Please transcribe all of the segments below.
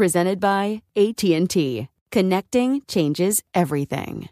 Presented by AT&T. Connecting changes everything.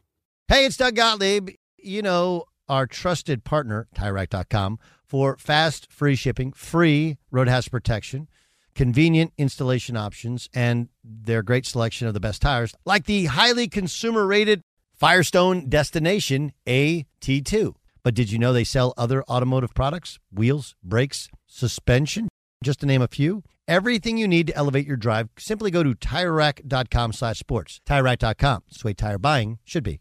Hey, it's Doug Gottlieb. You know, our trusted partner, TireRack.com, for fast, free shipping, free roadhouse protection, convenient installation options, and their great selection of the best tires, like the highly consumer rated Firestone Destination AT2. But did you know they sell other automotive products? Wheels, brakes, suspension, just to name a few. Everything you need to elevate your drive, simply go to TireRack.com slash sports. TireRack.com. It's the way tire buying should be.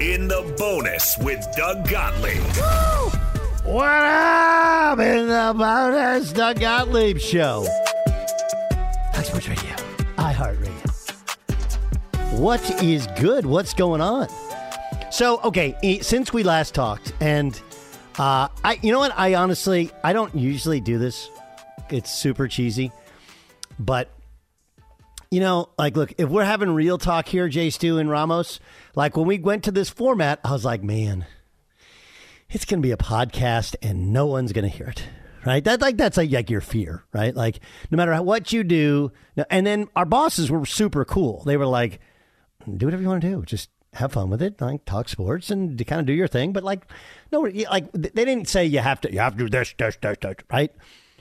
In the Bonus with Doug Gottlieb. What up in the bonus, Doug Gottlieb Show? Sports Radio, iHeartRadio. What is good? What's going on? So, okay, since we last talked, and uh, I, you know what? I honestly, I don't usually do this. It's super cheesy, but you know, like, look, if we're having real talk here, Jay Stu and Ramos, like when we went to this format, I was like, man, it's going to be a podcast and no one's going to hear it. Right. That like that's like, like your fear, right? Like no matter what you do. And then our bosses were super cool. They were like, do whatever you want to do. Just have fun with it. Like talk sports and to kind of do your thing. But like, no, like they didn't say you have to, you have to do this, this, this, this, right?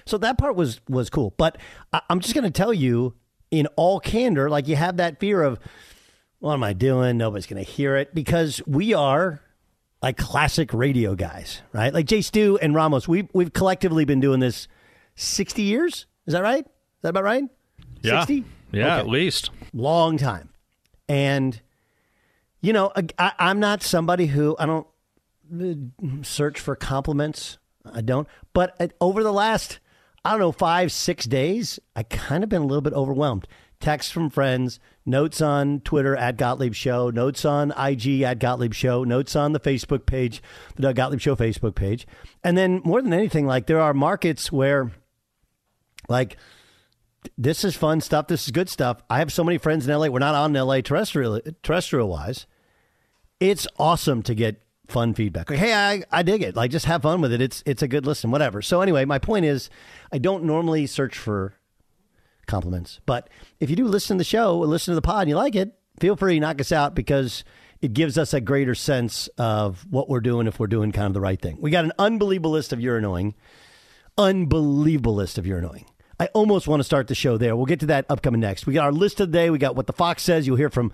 So that part was, was cool. But I, I'm just going to tell you in all candor, like you have that fear of, what am I doing? Nobody's going to hear it because we are like classic radio guys, right? Like Jay Stu and Ramos, we've, we've collectively been doing this 60 years. Is that right? Is that about right? Yeah. 60? Yeah, Okay. at least. Long time. And, you know, I, I'm not somebody who, I don't uh, search for compliments. I don't. But uh, over the last, I don't know, five, six days, I kind of been a little bit overwhelmed. Texts from friends, notes on Twitter at Gottlieb Show, notes on IG at Gottlieb Show, notes on the Facebook page, the Doug Gottlieb Show Facebook page. And then more than anything, like there are markets where, like, this is fun stuff. This is good stuff. I have so many friends in LA. We're not on LA terrestrial terrestrial wise. It's awesome to get fun feedback. Hey, I, I dig it. Like just have fun with it. It's it's a good listen, whatever. So anyway, my point is I don't normally search for compliments. But if you do listen to the show, listen to the pod and you like it, feel free to knock us out because it gives us a greater sense of what we're doing if we're doing kind of the right thing. We got an unbelievable list of you're annoying. Unbelievable list of you're annoying. I almost want to start the show there. We'll get to that upcoming next. We got our list of the day. We got what the Fox says. You'll hear from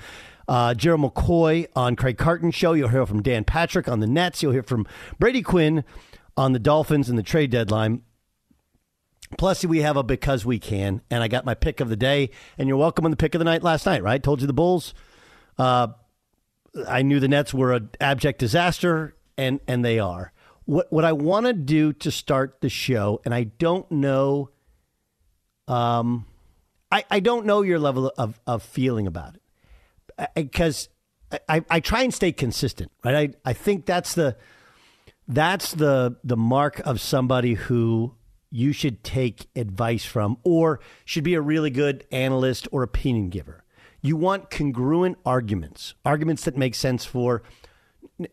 uh, Gerald McCoy on Craig Carton show. You'll hear from Dan Patrick on the Nets. You'll hear from Brady Quinn on the Dolphins and the trade deadline. Plus, we have a because we can, and I got my pick of the day. And you're welcome on the pick of the night last night, right? Told you the Bulls. Uh, I knew the Nets were an abject disaster, and and they are. What what I want to do to start the show, and I don't know, um, I I don't know your level of of feeling about it, because I, I, I try and stay consistent, right? I I think that's the that's the the mark of somebody who you should take advice from or should be a really good analyst or opinion giver. You want congruent arguments, arguments that make sense for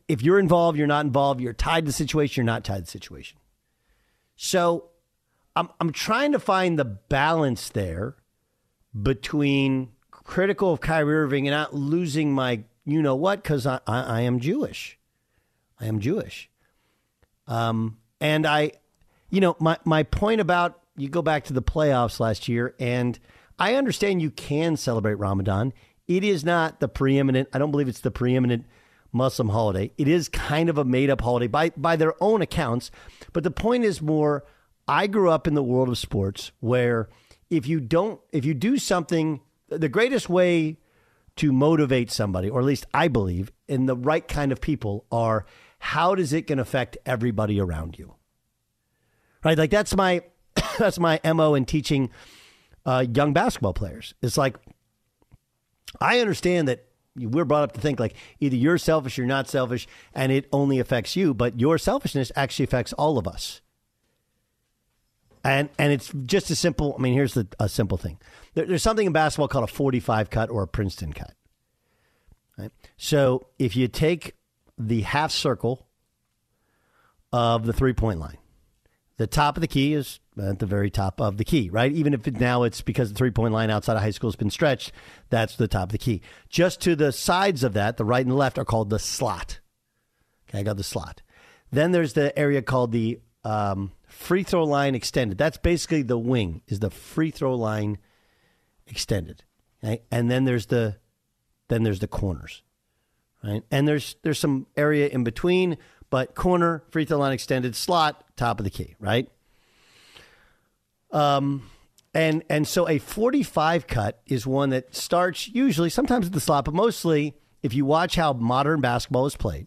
if you're involved, you're not involved, you're tied to the situation, you're not tied to the situation. So I'm, I'm trying to find the balance there between critical of Kyrie Irving and not losing my you know what because I, I, I am Jewish. I am Jewish. Um, and I, you know, my, my point about you go back to the playoffs last year, and I understand you can celebrate Ramadan. It is not the preeminent, I don't believe it's the preeminent Muslim holiday. It is kind of a made up holiday by, by their own accounts. But the point is more I grew up in the world of sports where if you don't, if you do something, the greatest way to motivate somebody, or at least I believe, in the right kind of people are how does it going to affect everybody around you? Right? Like that's my that's my mo in teaching uh, young basketball players. It's like I understand that we're brought up to think like either you're selfish, you're not selfish, and it only affects you, but your selfishness actually affects all of us. And and it's just a simple. I mean, here's the, a simple thing. There, there's something in basketball called a 45 cut or a Princeton cut. Right? So if you take the half circle of the three point line. The top of the key is at the very top of the key, right? Even if it, now it's because the three point line outside of high school has been stretched, that's the top of the key. Just to the sides of that, the right and left are called the slot. Okay, I got the slot. Then there's the area called the um, free throw line extended. That's basically the wing, is the free throw line extended. Okay? And then there's the then there's the corners right? And there's there's some area in between, but corner, free throw line extended, slot, top of the key, right? Um, and and so a 45 cut is one that starts usually sometimes at the slot, but mostly if you watch how modern basketball is played,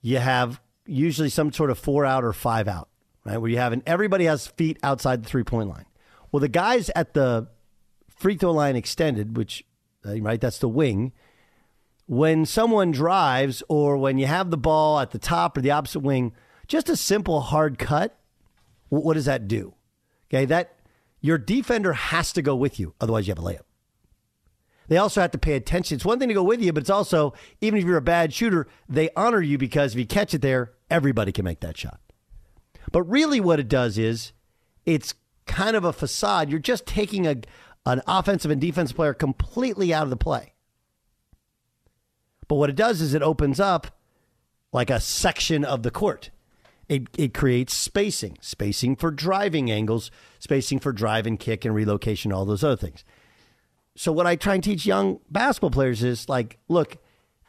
you have usually some sort of four out or five out, right? Where you have and everybody has feet outside the three point line. Well, the guys at the free throw line extended, which uh, right, that's the wing when someone drives or when you have the ball at the top or the opposite wing, just a simple hard cut, what does that do? Okay, that your defender has to go with you, otherwise you have a layup. They also have to pay attention. It's one thing to go with you, but it's also, even if you're a bad shooter, they honor you because if you catch it there, everybody can make that shot. But really, what it does is it's kind of a facade. You're just taking a, an offensive and defensive player completely out of the play. But what it does is it opens up like a section of the court. It, it creates spacing, spacing for driving angles, spacing for drive and kick and relocation, all those other things. So, what I try and teach young basketball players is like, look,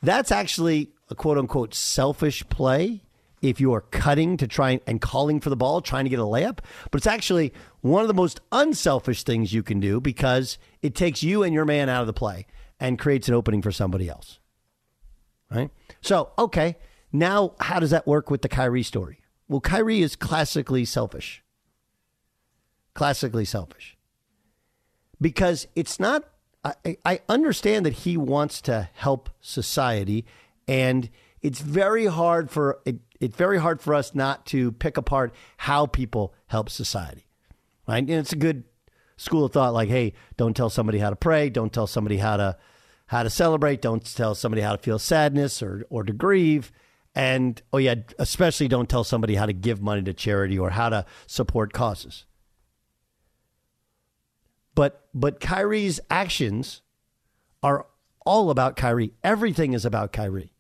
that's actually a quote unquote selfish play if you are cutting to try and calling for the ball, trying to get a layup. But it's actually one of the most unselfish things you can do because it takes you and your man out of the play and creates an opening for somebody else right? So, okay, now how does that work with the Kyrie story? Well, Kyrie is classically selfish. Classically selfish. Because it's not, I, I understand that he wants to help society, and it's very hard for it, it's very hard for us not to pick apart how people help society. Right? And it's a good school of thought like, hey, don't tell somebody how to pray, don't tell somebody how to how to celebrate. Don't tell somebody how to feel sadness or, or to grieve. And, oh, yeah, especially don't tell somebody how to give money to charity or how to support causes. But, but Kyrie's actions are all about Kyrie. Everything is about Kyrie.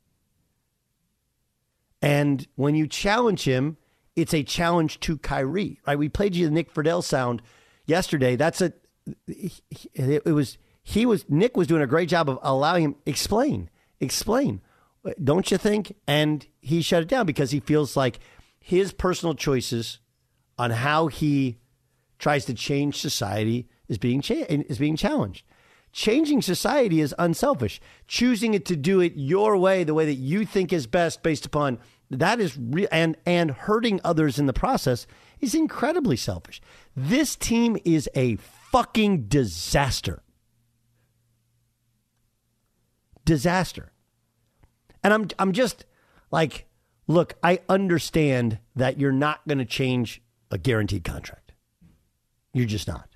And when you challenge him, it's a challenge to Kyrie, right? We played you the Nick Friedell sound yesterday. That's a it, it was he was Nick was doing a great job of allowing him explain, explain, don't you think? And he shut it down because he feels like his personal choices on how he tries to change society is being cha- is being challenged. Changing society is unselfish. Choosing it to do it your way, the way that you think is best, based upon that is real, and and hurting others in the process is incredibly selfish. This team is a fucking disaster. Disaster. And I'm I'm just like, look, I understand that you're not going to change a guaranteed contract. You're just not.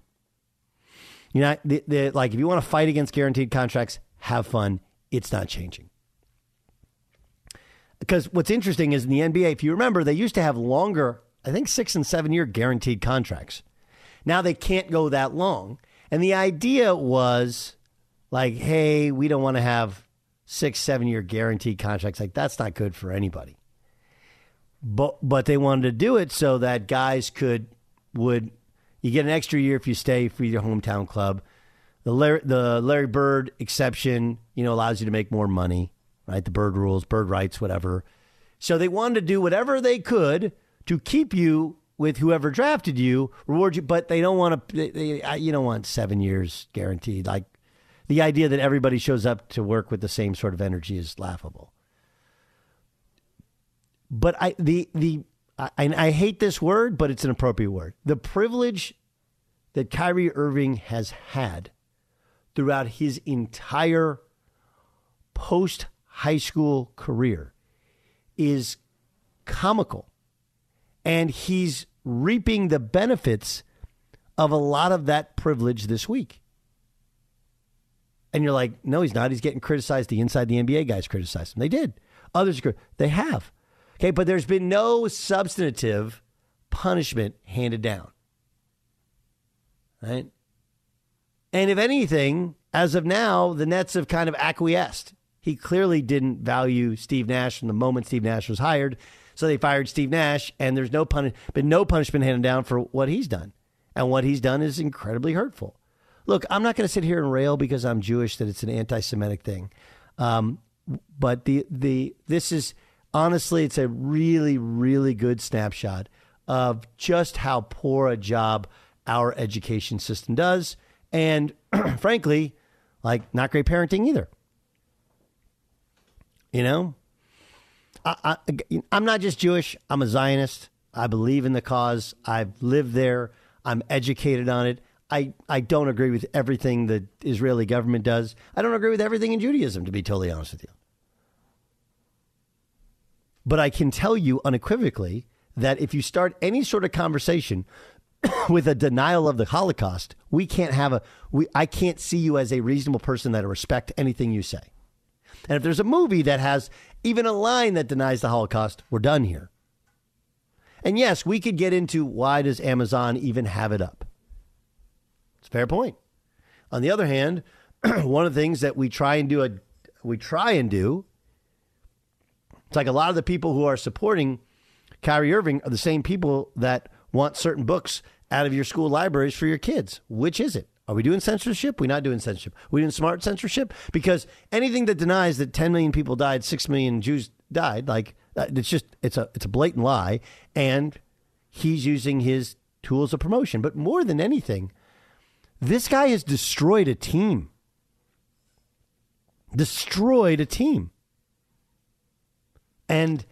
You're not the, the, like if you want to fight against guaranteed contracts, have fun. It's not changing. Because what's interesting is in the NBA, if you remember, they used to have longer, I think six and seven year guaranteed contracts. Now they can't go that long. And the idea was like, hey, we don't want to have six, seven year guaranteed contracts. Like that's not good for anybody. But but they wanted to do it so that guys could would you get an extra year if you stay for your hometown club. The Larry, the Larry Bird exception, you know, allows you to make more money, right? The Bird rules, Bird rights, whatever. So they wanted to do whatever they could to keep you with whoever drafted you, reward you, but they don't want to. They, they, you don't want seven years guaranteed. Like the idea that everybody shows up to work with the same sort of energy is laughable. But I the the I, I hate this word, but it's an appropriate word. The privilege that Kyrie Irving has had throughout his entire post high school career is comical. And he's reaping the benefits of a lot of that privilege this week. And you're like, no, he's not. He's getting criticized. The inside the NBA guys criticized him. They did. Others, they have. Okay, but there's been no substantive punishment handed down. Right? And if anything, as of now, the Nets have kind of acquiesced. He clearly didn't value Steve Nash from the moment Steve Nash was hired. So they fired Steve Nash, and there's no pun- been no punishment handed down for what he's done. And what he's done is incredibly hurtful. Look, I'm not going to sit here and rail because I'm Jewish that it's an anti-Semitic thing, um, but the the this is honestly it's a really really good snapshot of just how poor a job our education system does, and frankly, like not great parenting either. You know, I, I, I'm not just Jewish. I'm a Zionist. I believe in the cause. I've lived there. I'm educated on it. I, I don't agree with everything the Israeli government does. I don't agree with everything in Judaism, to be totally honest with you. But I can tell you unequivocally that if you start any sort of conversation with a denial of the Holocaust, we can't have a we I can't see you as a reasonable person that respect anything you say. And if there's a movie that has even a line that denies the Holocaust, we're done here. And yes, we could get into why does Amazon even have it up? It's a fair point. On the other hand, one of the things that we try and do a we try and do it's like a lot of the people who are supporting Kyrie Irving are the same people that want certain books out of your school libraries for your kids. Which is it? Are we doing censorship? We're not doing censorship. Are we doing smart censorship? Because anything that denies that 10 million people died, 6 million Jews died, like uh, it's just it's a it's a blatant lie and he's using his tools of promotion. But more than anything, this guy has destroyed a team. Destroyed a team. And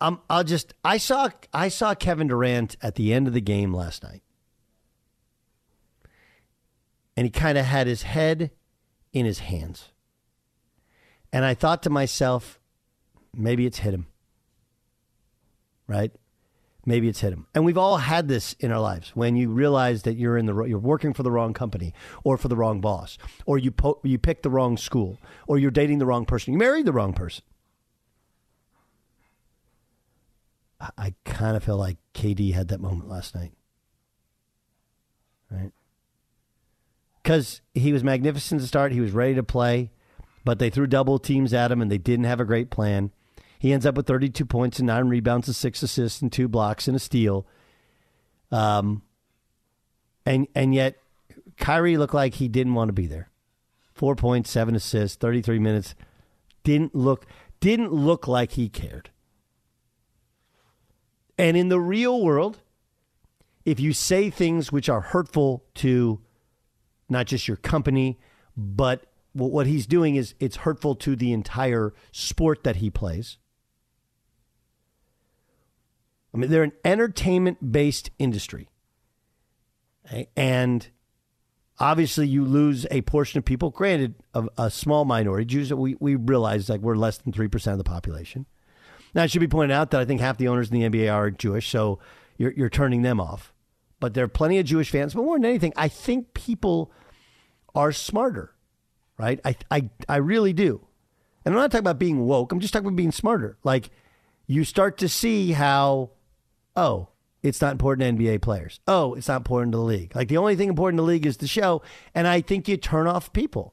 I'm, I'll just I saw I saw Kevin Durant at the end of the game last night. And he kind of had his head in his hands. And I thought to myself, maybe it's hit him. Right? maybe it's hit him. And we've all had this in our lives when you realize that you're in the you're working for the wrong company or for the wrong boss or you po- you picked the wrong school or you're dating the wrong person. You married the wrong person. I, kind of feel like KD had that moment last night. Right? Cuz he was magnificent to start, he was ready to play, but they threw double teams at him and they didn't have a great plan. He ends up with 32 points and nine rebounds and six assists and two blocks and a steal. Um, and and yet Kyrie looked like he didn't want to be there. Four points, seven assists, 33 minutes. Didn't look didn't look like he cared. And in the real world, if you say things which are hurtful to not just your company, but what he's doing is it's hurtful to the entire sport that he plays. I mean, they're an entertainment based industry. And obviously, you lose a portion of people, granted, a, a small minority. Jews, we, we realize like we're less than 3% of the population. Now, it should be pointed out that I think half the owners in the NBA are Jewish, so you're, you're turning them off. But there are plenty of Jewish fans. But more than anything, I think people are smarter, right? I, I, I really do. And I'm not talking about being woke. I'm just talking about being smarter. Like, you start to see how, oh, it's not important to NBA players. Oh, it's not important to the league. Like, the only thing important to the league is the show. And I think you turn off people.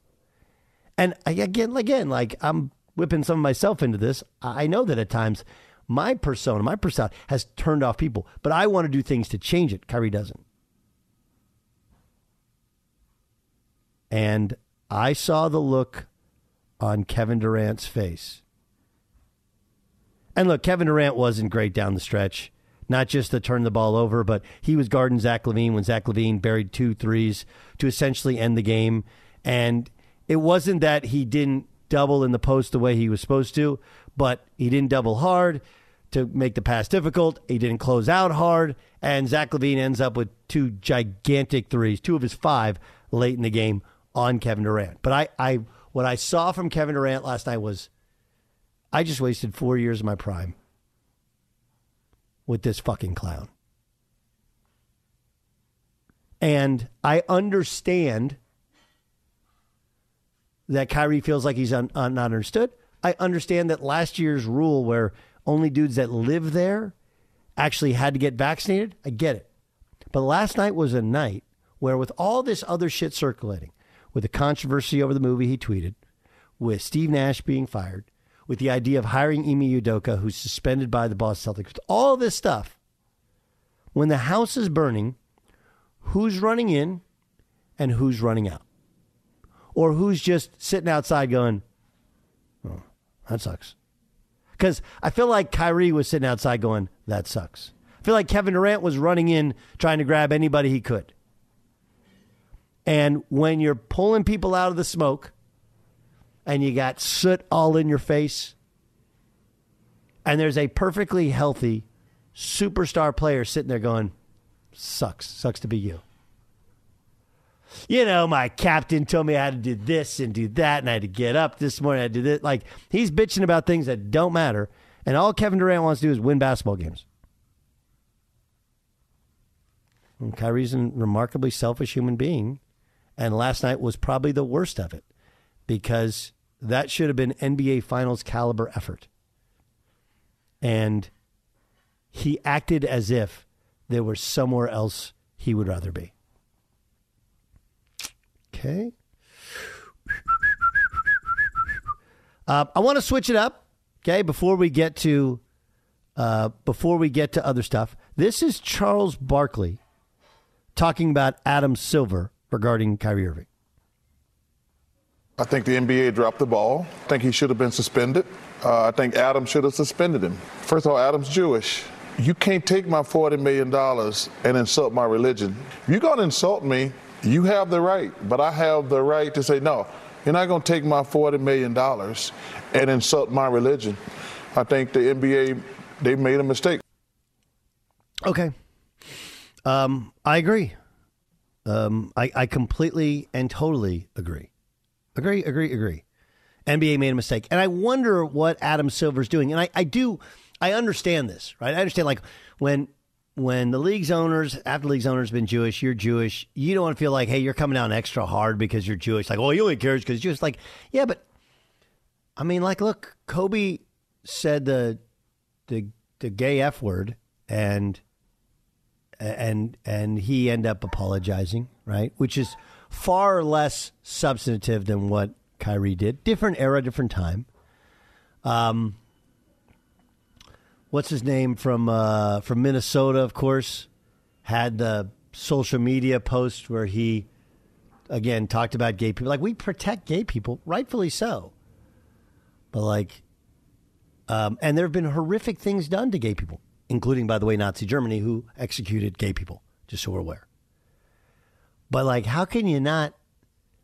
And again, again, like, I'm whipping some of myself into this. I know that at times my persona, my persona has turned off people, but I want to do things to change it. Kyrie doesn't. And I saw the look on Kevin Durant's face. And look, Kevin Durant wasn't great down the stretch. Not just to turn the ball over, but he was guarding Zach LaVine when Zach LaVine buried two threes to essentially end the game. And it wasn't that he didn't double in the post the way he was supposed to, but he didn't double hard to make the pass difficult. He didn't close out hard, and Zach LaVine ends up with two gigantic threes, two of his five late in the game on Kevin Durant. But I, I what I saw from Kevin Durant last night was I just wasted four years of my prime with this fucking clown. And I understand that Kyrie feels like he's un, un, not understood. I understand that last year's rule where only dudes that live there actually had to get vaccinated. I get it. But last night was a night where, with all this other shit circulating, with the controversy over the movie he tweeted, with Steve Nash being fired, with the idea of hiring Ime Udoka, who's suspended by the Boston Celtics, all this stuff, when the house is burning, who's running in and who's running out? Or who's just sitting outside going, oh, that sucks. Because I feel like Kyrie was sitting outside going, that sucks. I feel like Kevin Durant was running in trying to grab anybody he could. And when you're pulling people out of the smoke and you got soot all in your face, and there's a perfectly healthy superstar player sitting there going, sucks, sucks to be you you know, my captain told me I had to do this and do that, and I had to get up this morning. I did it. Like, he's bitching about things that don't matter. And all Kevin Durant wants to do is win basketball games. And Kyrie's a remarkably selfish human being. And last night was probably the worst of it because that should have been NBA Finals caliber effort. And he acted as if there was somewhere else he would rather be. Okay. Uh, I want to switch it up. Okay, before we get to uh, before we get to other stuff, this is Charles Barkley talking about Adam Silver regarding Kyrie Irving. I think the NBA dropped the ball. I think he should have been suspended. Uh, I think Adam should have suspended him. First of all, Adam's Jewish. You can't take my $40 million and insult my religion. If you're going to insult me, you have the right, but I have the right to say, no, you're not going to take my $40 million and insult my religion. I think the NBA, they made a mistake. Okay. Um, I agree. Um, I, I completely and totally agree. Agree, agree, agree. NBA made a mistake. And I wonder what Adam Silver's doing. And I, I do, I understand this, right? I understand, like, when when the league's owners, after the league's owners been Jewish, you're Jewish, you don't want to feel like, hey, you're coming down extra hard because you're Jewish. Like, oh, you only cares because Jewish. Like, yeah, but I mean, like, look, Kobe said the the the gay f word, and and and he ended up apologizing, right? Which is far less substantive than what Kyrie did. Different era, different time. Um, what's his name from uh, from Minnesota? Of course, had the social media post where he again talked about gay people. Like we protect gay people, rightfully so. But like, um, and there have been horrific things done to gay people, including, by the way, Nazi Germany, who executed gay people. Just so we're aware. But like, how can you not?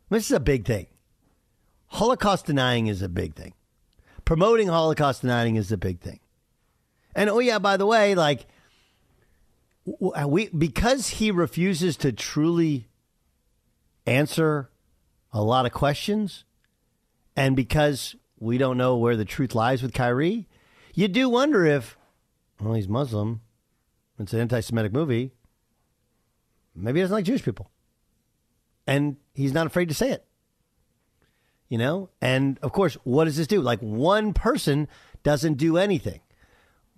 This is a big thing. Holocaust denying is a big thing. Promoting Holocaust denying is a big thing. And oh yeah, by the way, like we because he refuses to truly answer a lot of questions, and because we don't know where the truth lies with Kyrie, you do wonder if, well, he's Muslim. It's an anti-Semitic movie. Maybe he doesn't like Jewish people, and he's not afraid to say it. You know, and of course, what does this do? Like one person doesn't do anything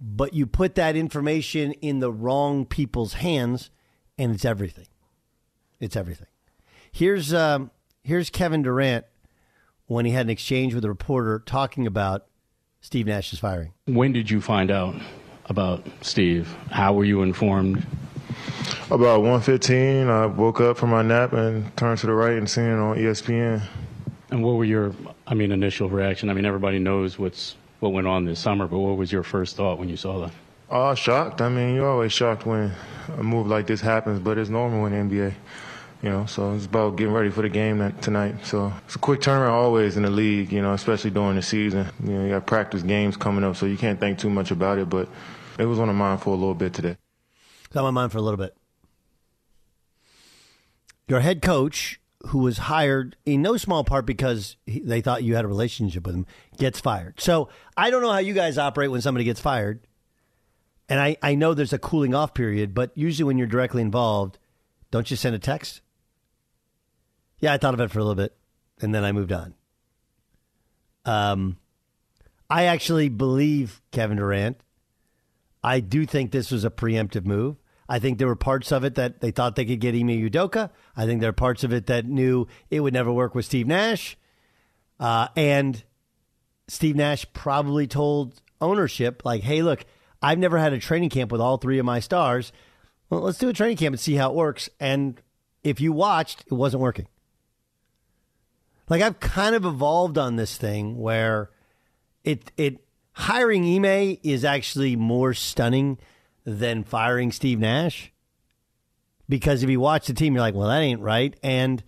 but you put that information in the wrong people's hands, and it's everything. It's everything. Here's um, here's Kevin Durant when he had an exchange with a reporter talking about Steve Nash's firing. When did you find out about Steve? How were you informed? About 1:15, I woke up from my nap and turned to the right and seen it on ESPN. And what were your, I mean, initial reaction? I mean, everybody knows what's what went on this summer, but what was your first thought when you saw that? Uh, shocked. I mean, you're always shocked when a move like this happens, but it's normal in the NBA. You know, so it's about getting ready for the game tonight. So it's a quick turnaround always in the league, you know, especially during the season. You know, you got practice games coming up, so you can't think too much about it, but it was on my mind for a little bit today. It's on my mind for a little bit. Your head coach who was hired in no small part because he, they thought you had a relationship with him, gets fired. So I don't know how you guys operate when somebody gets fired. And I, I know there's a cooling off period, but usually when you're directly involved, don't you send a text? Yeah, I thought of it for a little bit and then I moved on. Um, I actually believe Kevin Durant. I do think this was a preemptive move. I think there were parts of it that they thought they could get Ime Udoka. I think there are parts of it that knew it would never work with Steve Nash. Uh, and Steve Nash probably told ownership, like, hey, look, I've never had a training camp with all three of my stars. Well, let's do a training camp and see how it works. And if you watched, it wasn't working. Like I've kind of evolved on this thing where it it hiring Ime is actually more stunning than firing Steve Nash? Because if you watch the team, you're like, well, that ain't right. And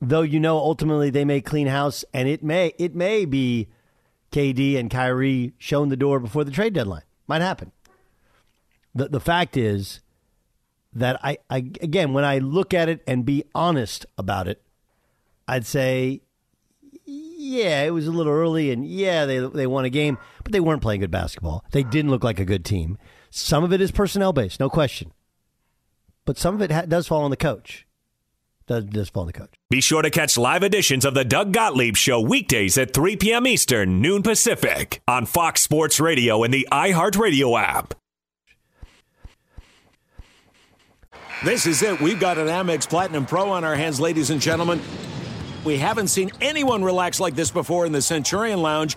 though you know ultimately they may clean house, and it may it may be KD and Kyrie shown the door before the trade deadline. Might happen. The the fact is that I, I again when I look at it and be honest about it, I'd say yeah, it was a little early, and yeah, they they won a game, but they weren't playing good basketball. They didn't look like a good team. Some of it is personnel based, no question. But some of it ha- does fall on the coach. Does, does fall on the coach. Be sure to catch live editions of the Doug Gottlieb Show weekdays at 3 p.m. Eastern, noon Pacific on Fox Sports Radio and the iHeartRadio app. This is it. We've got an Amex Platinum Pro on our hands, ladies and gentlemen. We haven't seen anyone relax like this before in the Centurion Lounge.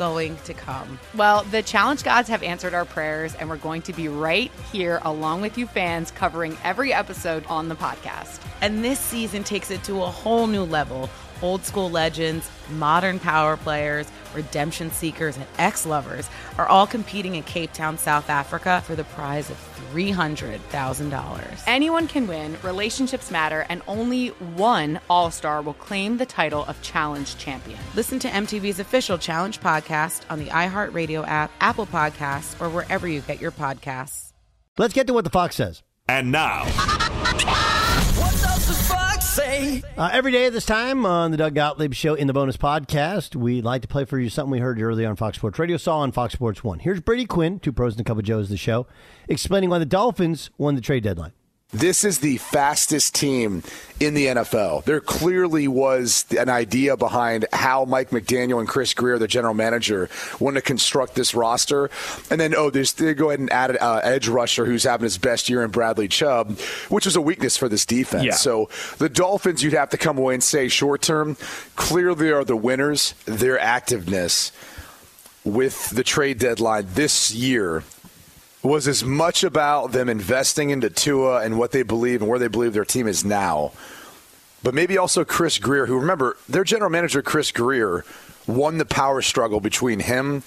going to come. Well, the challenge gods have answered our prayers, and we're going to be right here along with you fans covering every episode on the podcast. And this season takes it to a whole new level. Old school legends, modern power players, redemption seekers, and ex lovers are all competing in Cape Town, South Africa for the prize of $300,000. Anyone can win, relationships matter, and only one All Star will claim the title of Challenge Champion. Listen to MTV's official Challenge podcast on the iHeartRadio app, Apple Podcasts, or wherever you get your podcasts. Let's get to what the Fox says. And now. Say? Uh, every day at this time on the Doug Gottlieb Show in the bonus podcast, we like to play for you something we heard earlier on Fox Sports Radio, saw on Fox Sports 1. Here's Brady Quinn, two pros and a cup of Joe's, the show, explaining why the Dolphins won the trade deadline. This is the fastest team in the NFL. There clearly was an idea behind how Mike McDaniel and Chris Grier, the general manager, want to construct this roster. And then, oh, there's, they go ahead and add an uh, edge rusher who's having his best year in Bradley Chubb, which was a weakness for this defense. Yeah. So the Dolphins, you'd have to come away and say short term, clearly are the winners. Their activeness with the trade deadline this year was as much about them investing into Tua and what they believe and where they believe their team is now. But maybe also Chris Grier, who remember their general manager Chris Grier won the power struggle between him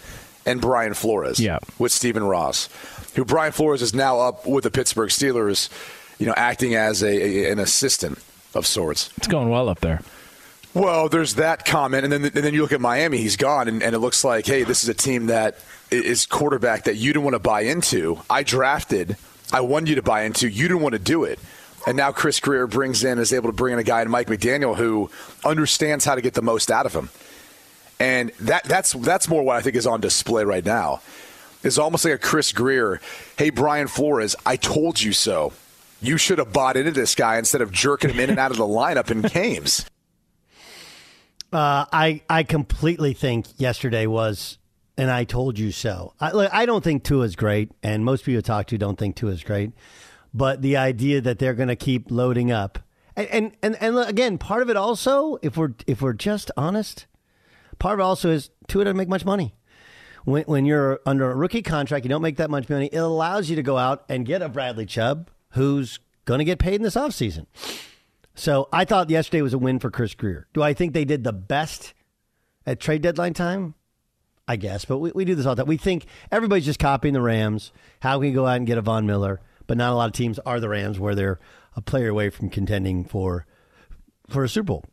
and Brian Flores Yeah. with Stephen Ross, who Brian Flores is now up with the Pittsburgh Steelers, you know, acting as a, a- an assistant of sorts. It's going well up there. Well, there's that comment, and then and then you look at Miami. He's gone, and, and it looks like, hey, this is a team that is quarterback that you didn't want to buy into. I drafted, I wanted you to buy into. You didn't want to do it, and now Chris Grier brings in is able to bring in a guy in Mike McDaniel who understands how to get the most out of him, and that that's that's more what I think is on display right now. Is almost like a Chris Grier. Hey, Brian Flores, I told you so. You should have bought into this guy instead of jerking him in and out of the lineup in games. Uh, I I completely think yesterday was, and I told you so. I, I don't think Tua's great, and most people I talk to don't think Tua's great. But the idea that they're going to keep loading up, and, and and and again, part of it also, if we're if we're just honest, part of it also is Tua doesn't make much money. When when you're under a rookie contract, you don't make that much money. It allows you to go out and get a Bradley Chubb who's going to get paid in this offseason. So I thought yesterday was a win for Chris Grier. Do I think they did the best at trade deadline time? I guess, but we, we do this all the time. We think everybody's just copying the Rams. How can we go out and get a Von Miller? But not a lot of teams are the Rams where they're a player away from contending for for a Super Bowl.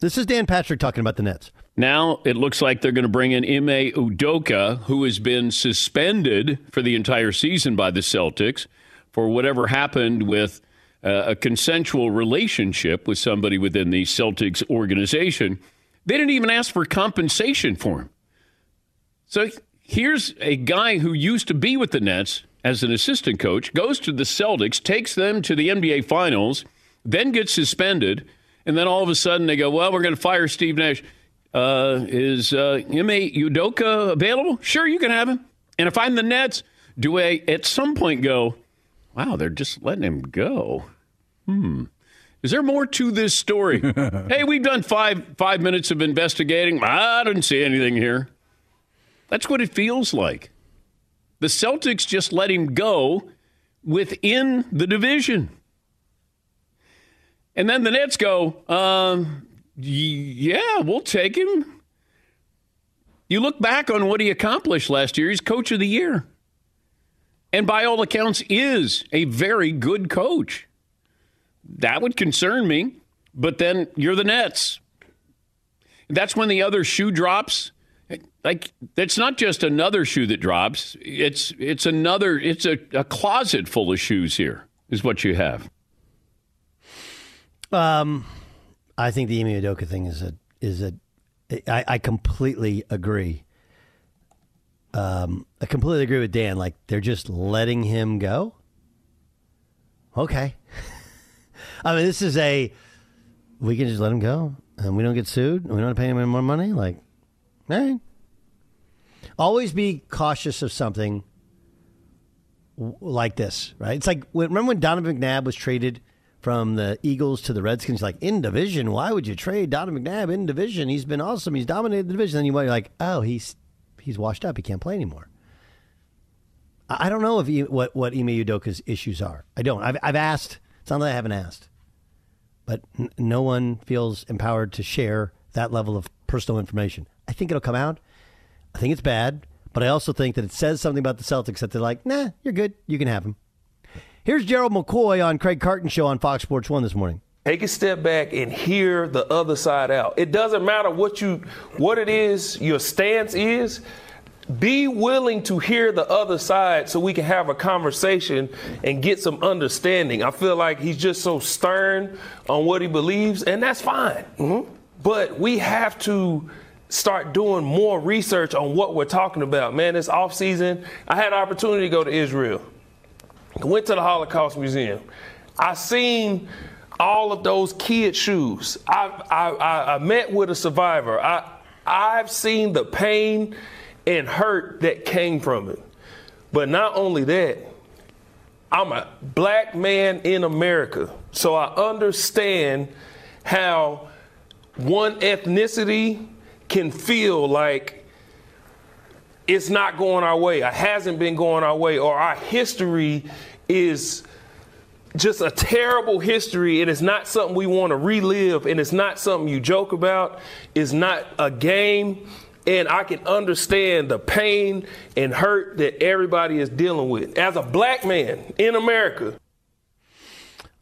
This is Dan Patrick talking about the Nets. Now it looks like they're going to bring in Ime Udoka, who has been suspended for the entire season by the Celtics for whatever happened with uh, a consensual relationship with somebody within the Celtics organization. They didn't even ask for compensation for him. So here's a guy who used to be with the Nets as an assistant coach, goes to the Celtics, takes them to the NBA Finals, then gets suspended, and then all of a sudden they go, well, we're going to fire Steve Nash. Uh, is uh, Ime Udoka available? Sure, you can have him. And if I'm the Nets, do I at some point go, wow, they're just letting him go? Hmm. Is there more to this story? hey, we've done five five minutes of investigating. I didn't see anything here. That's what it feels like. The Celtics just let him go within the division. And then the Nets go, um, yeah, we'll take him. You look back on what he accomplished last year, he's coach of the year. And by all accounts, is a very good coach. That would concern me. But then you're the Nets. That's when the other shoe drops. Like it's not just another shoe that drops. It's it's another. It's a, a closet full of shoes. Here is what you have. Um, I think the Ime Udoka thing is a is a. I, I completely agree. Um, I completely agree with Dan. Like they're just letting him go. Okay. I mean, this is a. We can just let him go, and we don't get sued, and we don't pay him any more money. Like, hey, always be cautious of something like this, right? It's like remember when Donovan McNabb was traded from the Eagles to the Redskins? Like in division, why would you trade Donovan McNabb in division? He's been awesome. He's dominated the division. Then you might be like, oh, he's he's washed up. He can't play anymore. I I don't know if he, what what Ime Udoka's issues are. I don't. I've I've asked. It's not that I haven't asked, but n- no one feels empowered to share that level of personal information. I think it'll come out. I think it's bad, but I also think that it says something about the Celtics that they're like, nah, you're good. You can have him. Here's Gerald McCoy on Craig Carton show on Fox Sports One this morning. Take a step back and hear the other side out. It doesn't matter what you what it is your stance is. Be willing to hear the other side so we can have a conversation and get some understanding. I feel like he's just so stern on what he believes, and that's fine. Mm-hmm. But we have to start doing more research on what we're talking about. Man, this off season, I had an opportunity to go to Israel. I went to the Holocaust Museum. I seen all of those kid shoes. I, I, I, I met with a survivor. I, I've seen the pain and hurt that came from it. But not only that, I'm a black man in America. So I understand how one ethnicity can feel like it's not going our way, or hasn't been going our way, or our history is just a terrible history and it's not something we want to relive and it's not something you joke about it's not a game and i can understand the pain and hurt that everybody is dealing with as a black man in america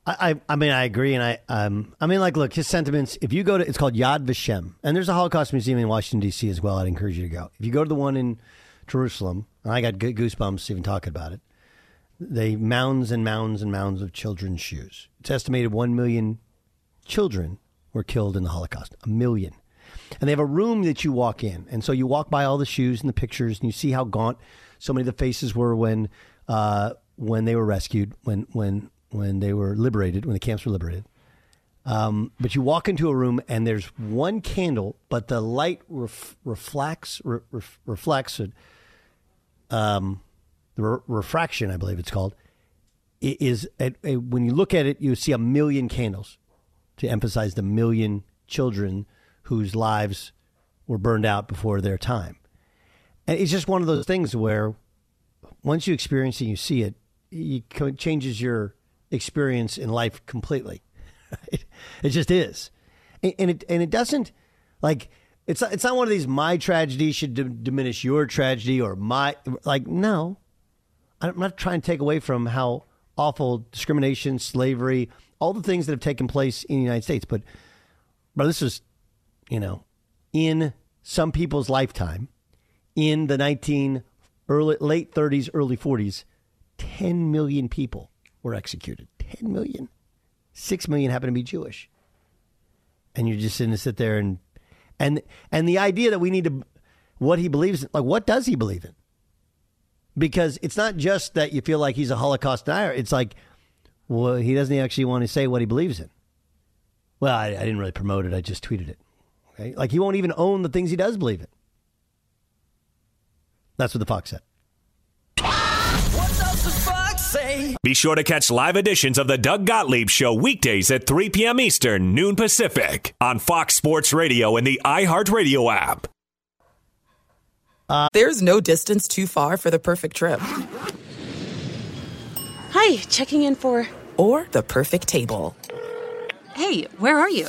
I, I, mean, I agree, and I, um, I mean, like, look, his sentiments. If you go to, it's called Yad Vashem, and there's a Holocaust museum in Washington D.C. as well. I'd encourage you to go. If you go to the one in Jerusalem, and I got goosebumps even talking about it. They mounds and mounds and mounds of children's shoes. It's estimated one million children were killed in the Holocaust. A million. And they have a room that you walk in, and so you walk by all the shoes and the pictures, and you see how gaunt so many of the faces were when, uh, when they were rescued, when when when they were liberated, when the camps were liberated. Um, but you walk into a room and there's one candle, but the light ref- reflects re- ref- reflects it. Um, the re- refraction, I believe it's called, i- is a, a, when you look at it, you see a million candles to emphasize the million children whose lives were burned out before their time. And it's just one of those things where once you experience it, you see it, it changes your experience in life completely. It, just is, and, and it and it doesn't like it's it's not one of these my tragedy should d- diminish your tragedy or my like no. I'm not trying to take away from how awful discrimination, slavery, all the things that have taken place in the United States, but bro, this was you know, in some people's lifetime, in the 19 early late 30s, early 40s, 10 million people were executed. 10 million. 6 million happen to be Jewish. And you're just going to sit there and and and the idea that we need to what he believes in, like what does he believe in? Because it's not just that you feel like he's a Holocaust denier. It's like, well, he doesn't actually want to say what he believes in. Well, I, I didn't really promote it. I just tweeted it. Okay, like he won't even own the things he does believe in. That's what the Fox said. Be sure to catch live editions of the Doug Gottlieb Show weekdays at 3 p.m. Eastern, noon Pacific, on Fox Sports Radio and the iHeartRadio app. Uh, There's no distance too far for the perfect trip. Hi, checking in for. Or the perfect table. Hey, where are you?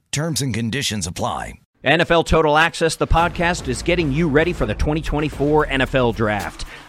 Terms and conditions apply. NFL Total Access, the podcast, is getting you ready for the 2024 NFL Draft.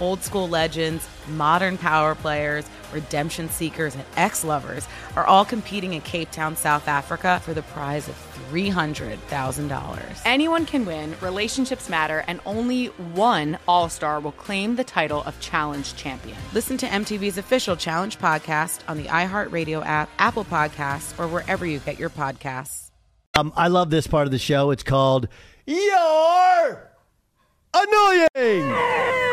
Old school legends, modern power players, redemption seekers, and ex lovers are all competing in Cape Town, South Africa for the prize of $300,000. Anyone can win, relationships matter, and only one All Star will claim the title of Challenge Champion. Listen to MTV's official Challenge podcast on the iHeartRadio app, Apple Podcasts, or wherever you get your podcasts. Um, I love this part of the show. It's called You're Annoying.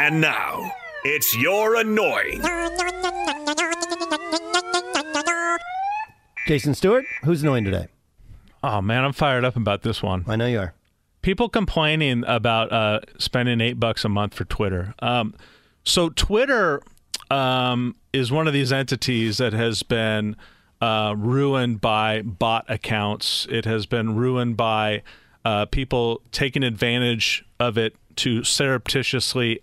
And now, it's your annoying. Jason Stewart, who's annoying today? Oh man, I'm fired up about this one. I know you are. People complaining about uh, spending eight bucks a month for Twitter. Um, so Twitter um, is one of these entities that has been uh, ruined by bot accounts. It has been ruined by uh, people taking advantage of it to surreptitiously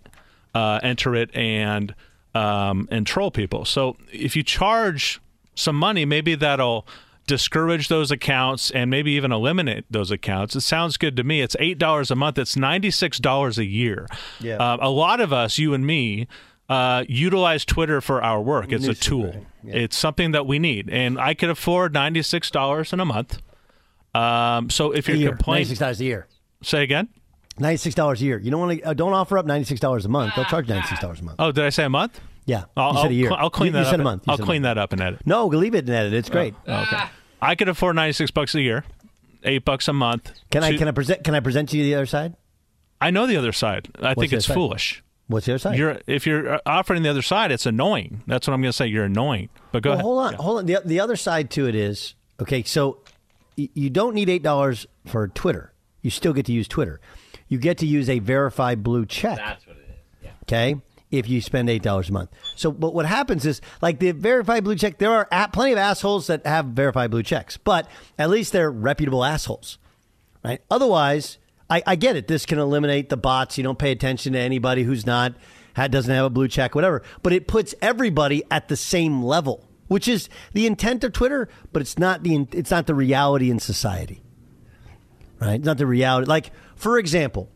uh, enter it and um, and troll people. So if you charge some money, maybe that'll discourage those accounts and maybe even eliminate those accounts. It sounds good to me. It's eight dollars a month. It's ninety six dollars a year. Yeah. Uh, a lot of us, you and me, uh, utilize Twitter for our work. It's a tool. feed, right. It's something that we need, and I could afford ninety six dollars in a month. Um, so if A you're year. complaining, Ninety six dollars a year. say again. Ninety six dollars a year. You don't want to. Uh, don't offer up ninety six dollars a month. They'll charge ninety six dollars a month. Oh, did I say a month? Yeah, I'll, you said a year. I'll, clean You- that you up. said a and- month. You I'll a clean that up and edit. No, leave it in edit. It's great. Oh, okay. I could afford ninety six bucks a year, eight bucks a month. Can I Two- can I present can I present to you the other side? I know the other side. I What's think the it's other side? foolish. What's the other side? You're if you're uh, offering the other side, it's annoying. That's what I'm going to say. You're annoying. But go well, ahead. hold on, hold on. The, the other side to it is okay. So y- you don't need eight dollars for Twitter. You still get to use Twitter. You get to use a verified blue check. That's what it is. Okay. If you spend eight dollars a month. So, but what happens is, like the verified blue check, there are a- plenty of assholes that have verified blue checks, but at least they're reputable assholes, right? Otherwise, I, I get it. This can eliminate the bots. You don't pay attention to anybody who's not ha- doesn't have a blue check, whatever. But it puts everybody at the same level, which is the intent of Twitter. But it's not the it's not the reality in society, right? Not the reality. Like for example,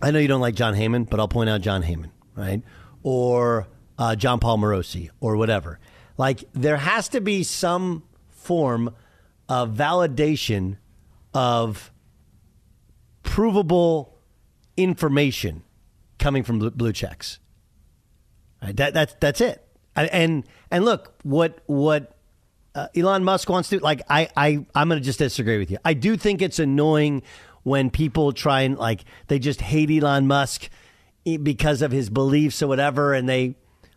I know you don't like Jon Heyman, but I'll point out Jon Heyman, right? Or uh, Jon Paul Morosi, or whatever. Like there has to be some form of validation of provable information coming from blue, checks. Right? That that's that's it. And, and look what what uh, Elon Musk wants to like. I I I'm going to just disagree with you. I do think it's annoying when people try and like they just hate Elon Musk because of his beliefs or whatever, and they.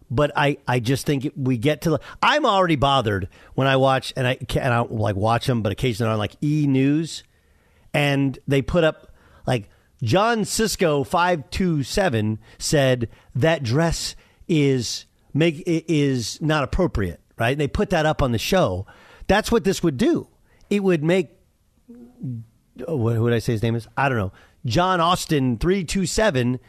But I, I just think we get to. I'm already bothered when I watch and I and I like watch them, but occasionally on like E News, and they put up like John Cisco five two seven said that dress is make is not appropriate, right? And they put that up on the show. That's what this would do. It would make oh, what who would I say his name is? I don't know. John Austin three two seven.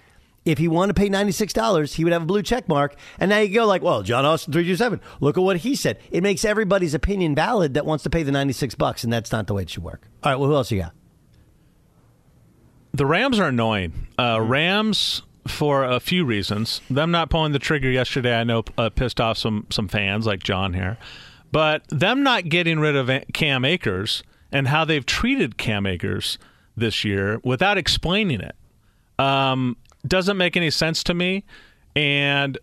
If he wanted to pay ninety six dollars, he would have a blue check mark. And now you go like, well, John Austin three two seven. Look at what he said. It makes everybody's opinion valid that wants to pay the ninety six bucks, and that's not the way it should work. All right. Well, who else you got? The Rams are annoying. Uh, Rams for a few reasons. Them not pulling the trigger yesterday, I know, uh, pissed off some some fans like John here. But them not getting rid of Cam Akers and how they've treated Cam Akers this year without explaining it um, doesn't make any sense to me. And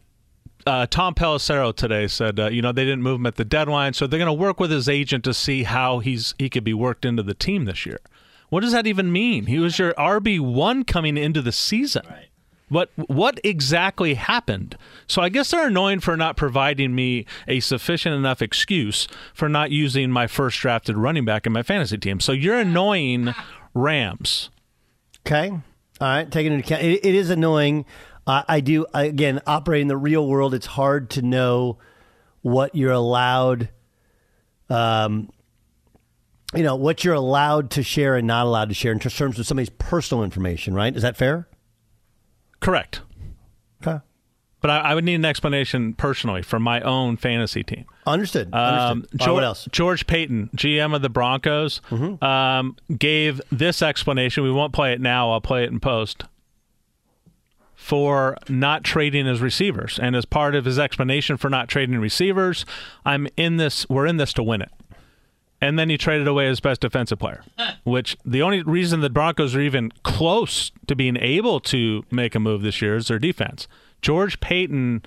uh, Tom Pelissero today said, uh, you know, they didn't move him at the deadline, so they're going to work with his agent to see how he's he could be worked into the team this year. What does that even mean? He was your RB one coming into the season. What what exactly happened? So I guess they're annoying for not providing me a sufficient enough excuse for not using my first drafted running back in my fantasy team. So you're annoying Rams. Okay. All right. Taking into account, it, it is annoying. I do again operate in the real world. It's hard to know what you're allowed. Um, you know what you're allowed to share and not allowed to share in terms of somebody's personal information. Right? Is that fair? Correct. Okay. But I, I would need an explanation personally from my own fantasy team. Understood. Um, Understood. George, what else? Mm-hmm. George Paton, GM of the Broncos, um, gave this explanation. We won't play it now. I'll play it in post. For not trading his receivers, and as part of his explanation for not trading receivers, I'm in this. We're in this to win it. And then he traded away his best defensive player, which the only reason the Broncos are even close to being able to make a move this year is their defense. George Paton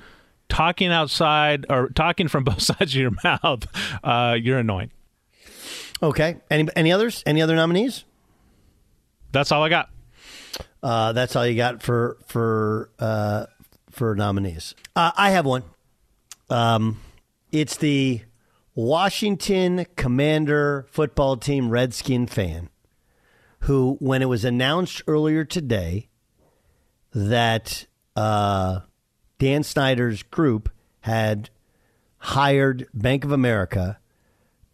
talking outside or talking from both sides of your mouth, uh, you're annoying. Okay. Any any others? Any other nominees? That's all I got. Uh, that's all you got for for uh, for nominees. Uh, I have one. Um, it's the Washington Commander football team Redskin fan who, when it was announced earlier today that uh, Dan Snyder's group had hired Bank of America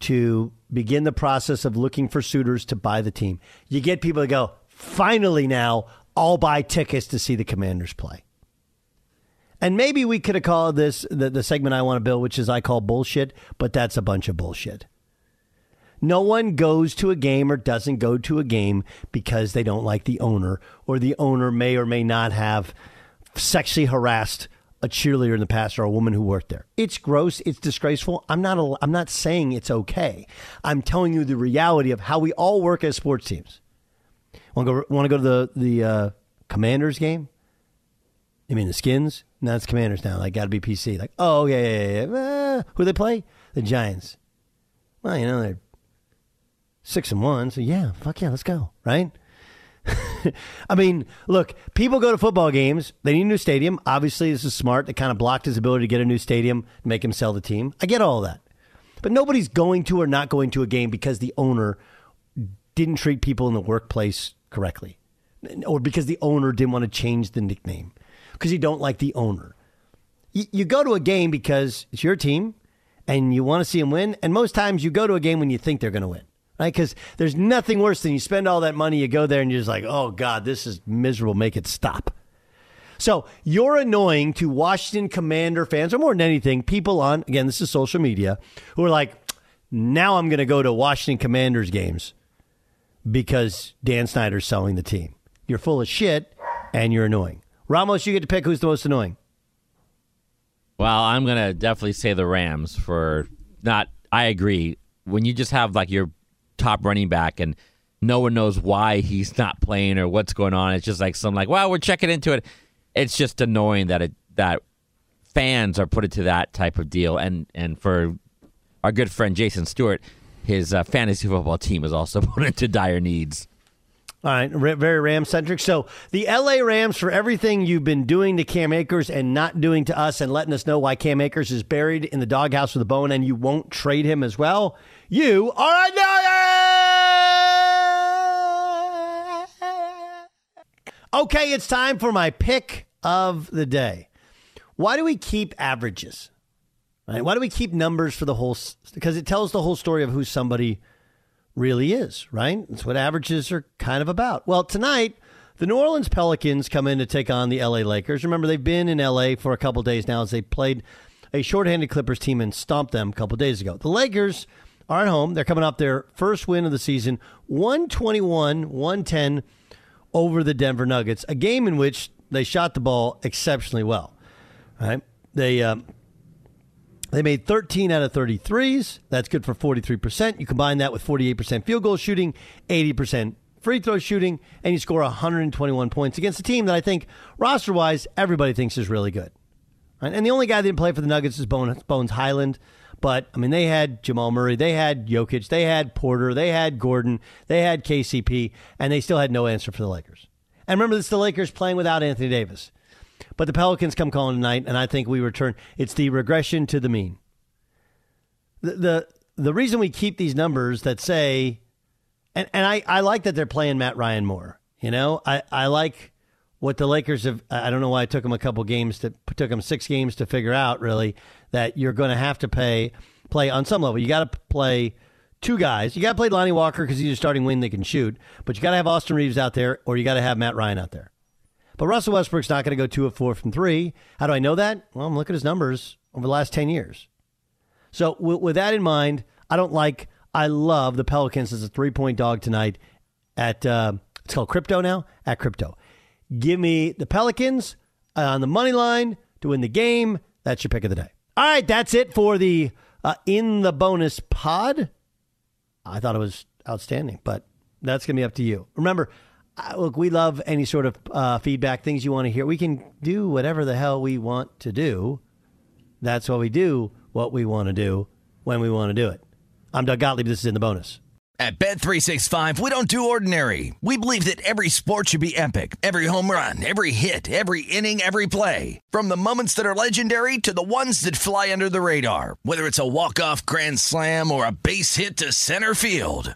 to begin the process of looking for suitors to buy the team. You get people to go, finally now, I'll buy tickets to see the Commanders play. And maybe we could have called this the, the segment I want to build, which is I call bullshit, but that's a bunch of bullshit. No one goes to a game or doesn't go to a game because they don't like the owner, or the owner may or may not have sexually harassed a cheerleader in the past or a woman who worked there. It's gross. It's disgraceful. I'm not. A, I'm not saying it's okay. I'm telling you the reality of how we all work as sports teams. Want to go? Want to go to the the uh, Commanders game? You mean the Skins? No, it's Commanders now. Like, got to be PC. Like, oh yeah, yeah, yeah. Uh, who they play? The Giants. Well, you know they're six and one, so yeah, fuck yeah, let's go, right? I mean, look, people go to football games. They need a new stadium. Obviously, this is smart. They kind of blocked his ability to get a new stadium make him sell the team. I get all that. But nobody's going to or not going to a game because the owner didn't treat people in the workplace correctly or because the owner didn't want to change the nickname because you don't like the owner. You, you go to a game because it's your team and you want to see them win. And most times you go to a game when you think they're going to win right? Because there's nothing worse than you spend all that money, you go there, and you're just like, oh, God, this is miserable. Make it stop. So you're annoying to Washington Commander fans, or more than anything, people on, again, this is social media, who are like, now I'm going to go to Washington Commanders games because Dan Snyder's selling the team. You're full of shit and you're annoying. Ramos, you get to pick who's the most annoying. Well, I'm to definitely say the Rams for not, I agree. When you just have like your top running back and no one knows why he's not playing or what's going on. It's just like some like, well, we're checking into it. It's just annoying that it that fans are put into that type of deal. And and for our good friend Jason Stewart, his uh, fantasy football team is also put into dire needs. All right, very Ram centric. So the LA Rams, for everything you've been doing to Cam Akers and not doing to us, and letting us know why Cam Akers is buried in the doghouse with a bone, and you won't trade him as well. You are annoying. Okay, it's time for my pick of the day. Why do we keep averages? Right? Why do we keep numbers for the whole? Because it tells the whole story of who somebody really is, right? That's what averages are kind of about. Well, tonight, the New Orleans Pelicans come in to take on the LA Lakers. Remember, they've been in LA for a couple days now as they played a shorthanded Clippers team and stomped them a couple days ago. The Lakers are at home. They're coming off their first win of the season, 121 110 over the Denver Nuggets, a game in which they shot the ball exceptionally well. Right? They um, they made 13 out of 33s. That's good for 43%. You combine that with 48% field goal shooting, 80% free throw shooting, and you score 121 points against a team that I think, roster wise, everybody thinks is really good. And the only guy that didn't play for the Nuggets is Bones Hyland. But I mean, they had Jamal Murray, they had Jokic, they had Porter, they had Gordon, they had KCP, and they still had no answer for the Lakers. And remember, this is the Lakers playing without Anthony Davis. But the Pelicans come calling tonight, and I think we return. It's the regression to the mean. The the, the reason we keep these numbers that say, and, and I, I like that they're playing Matt Ryan more. You know, I, I like what the Lakers have. I don't know why I took them a couple games to took them six games to figure out really that you're going to have to pay play on some level. You got to play two guys. You got to play Lonnie Walker because he's a starting wing that can shoot, but you got to have Austin Reaves out there, or you got to have Matt Ryan out there. But Russell Westbrook's not going to go two of four from three. How do I know that? Well, I'm looking at his numbers over the last ten years. So with, with that in mind, I don't like. I love the Pelicans as a three point dog tonight at uh, it's called crypto now at crypto. Give me the Pelicans on the money line to win the game. That's your pick of the day. All right, that's it for the uh, in the bonus pod. I thought it was outstanding, but that's going to be up to you. Remember, uh, look, we love any sort of uh, feedback, things you want to hear. We can do whatever the hell we want to do. That's why we do what we want to do when we want to do it. I'm Doug Gottlieb. This is in the bonus. At Bet365, we don't do ordinary. We believe that every sport should be epic. Every home run, every hit, every inning, every play. From the moments that are legendary to the ones that fly under the radar. Whether it's a walk-off grand slam or a base hit to center field.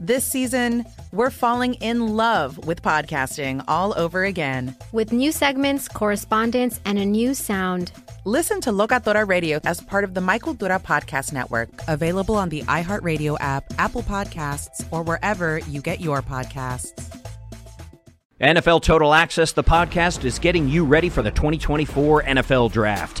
This season, we're falling in love with podcasting all over again. With new segments, correspondence, and a new sound. Listen to Locatora Radio as part of the My Cultura Podcast Network, available on the iHeartRadio app, Apple Podcasts, or wherever you get your podcasts. NFL Total Access, the podcast, is getting you ready for the 2024 NFL Draft.